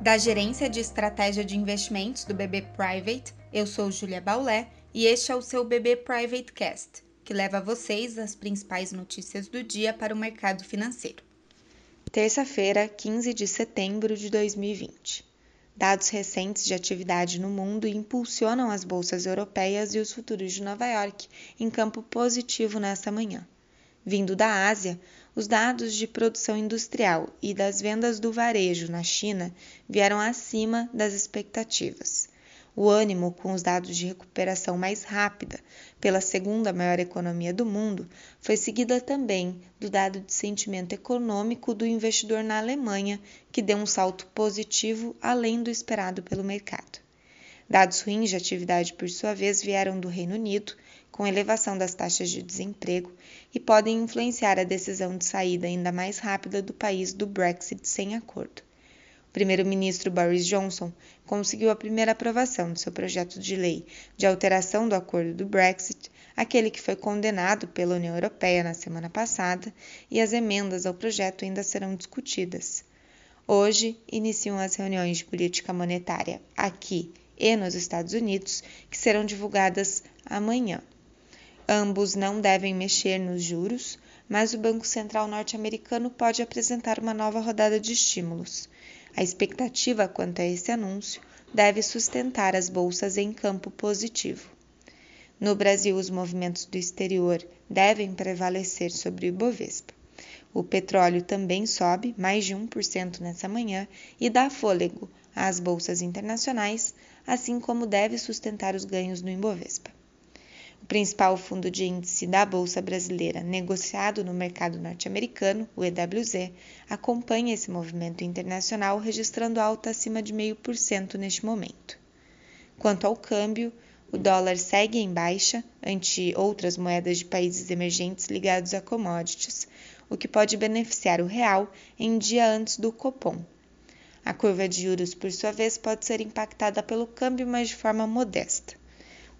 Da Gerência de Estratégia de Investimentos do BB Private, eu sou Julia Baulé e este é o seu BB Private Cast, que leva a vocês as principais notícias do dia para o mercado financeiro. Terça-feira, 15 de setembro de 2020. Dados recentes de atividade no mundo impulsionam as bolsas europeias e os futuros de Nova York em campo positivo nesta manhã. Vindo da Ásia, os dados de produção industrial e das vendas do varejo na China vieram acima das expectativas. O ânimo com os dados de recuperação mais rápida pela segunda maior economia do mundo foi seguida também do dado de sentimento econômico do investidor na Alemanha, que deu um salto positivo além do esperado pelo mercado. Dados ruins de atividade, por sua vez, vieram do Reino Unido, com elevação das taxas de desemprego, e podem influenciar a decisão de saída ainda mais rápida do país do Brexit sem acordo. O primeiro-ministro Boris Johnson conseguiu a primeira aprovação de seu projeto de lei de alteração do acordo do Brexit, aquele que foi condenado pela União Europeia na semana passada, e as emendas ao projeto ainda serão discutidas. Hoje iniciam as reuniões de política monetária aqui e nos Estados Unidos, que serão divulgadas amanhã. Ambos não devem mexer nos juros, mas o Banco Central norte-americano pode apresentar uma nova rodada de estímulos. A expectativa quanto a esse anúncio deve sustentar as bolsas em campo positivo. No Brasil, os movimentos do exterior devem prevalecer sobre o Ibovespa. O petróleo também sobe mais de 1% nessa manhã e dá fôlego às bolsas internacionais, assim como deve sustentar os ganhos no Ibovespa. O principal fundo de índice da Bolsa Brasileira negociado no mercado norte-americano, o EWZ, acompanha esse movimento internacional, registrando alta acima de 0,5% neste momento. Quanto ao câmbio, o dólar segue em baixa ante outras moedas de países emergentes ligados a commodities, o que pode beneficiar o real em dia antes do Copom. A curva de juros, por sua vez, pode ser impactada pelo câmbio, mas de forma modesta.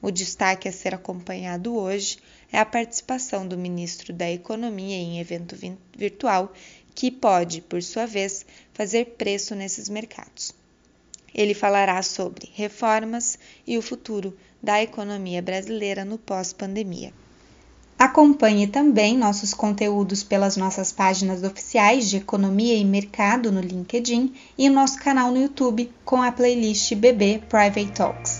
O destaque a ser acompanhado hoje é a participação do ministro da Economia em evento virtual, que pode, por sua vez, fazer preço nesses mercados. Ele falará sobre reformas e o futuro da economia brasileira no pós-pandemia. Acompanhe também nossos conteúdos pelas nossas páginas oficiais de Economia e Mercado no LinkedIn e nosso canal no YouTube com a playlist BB Private Talks.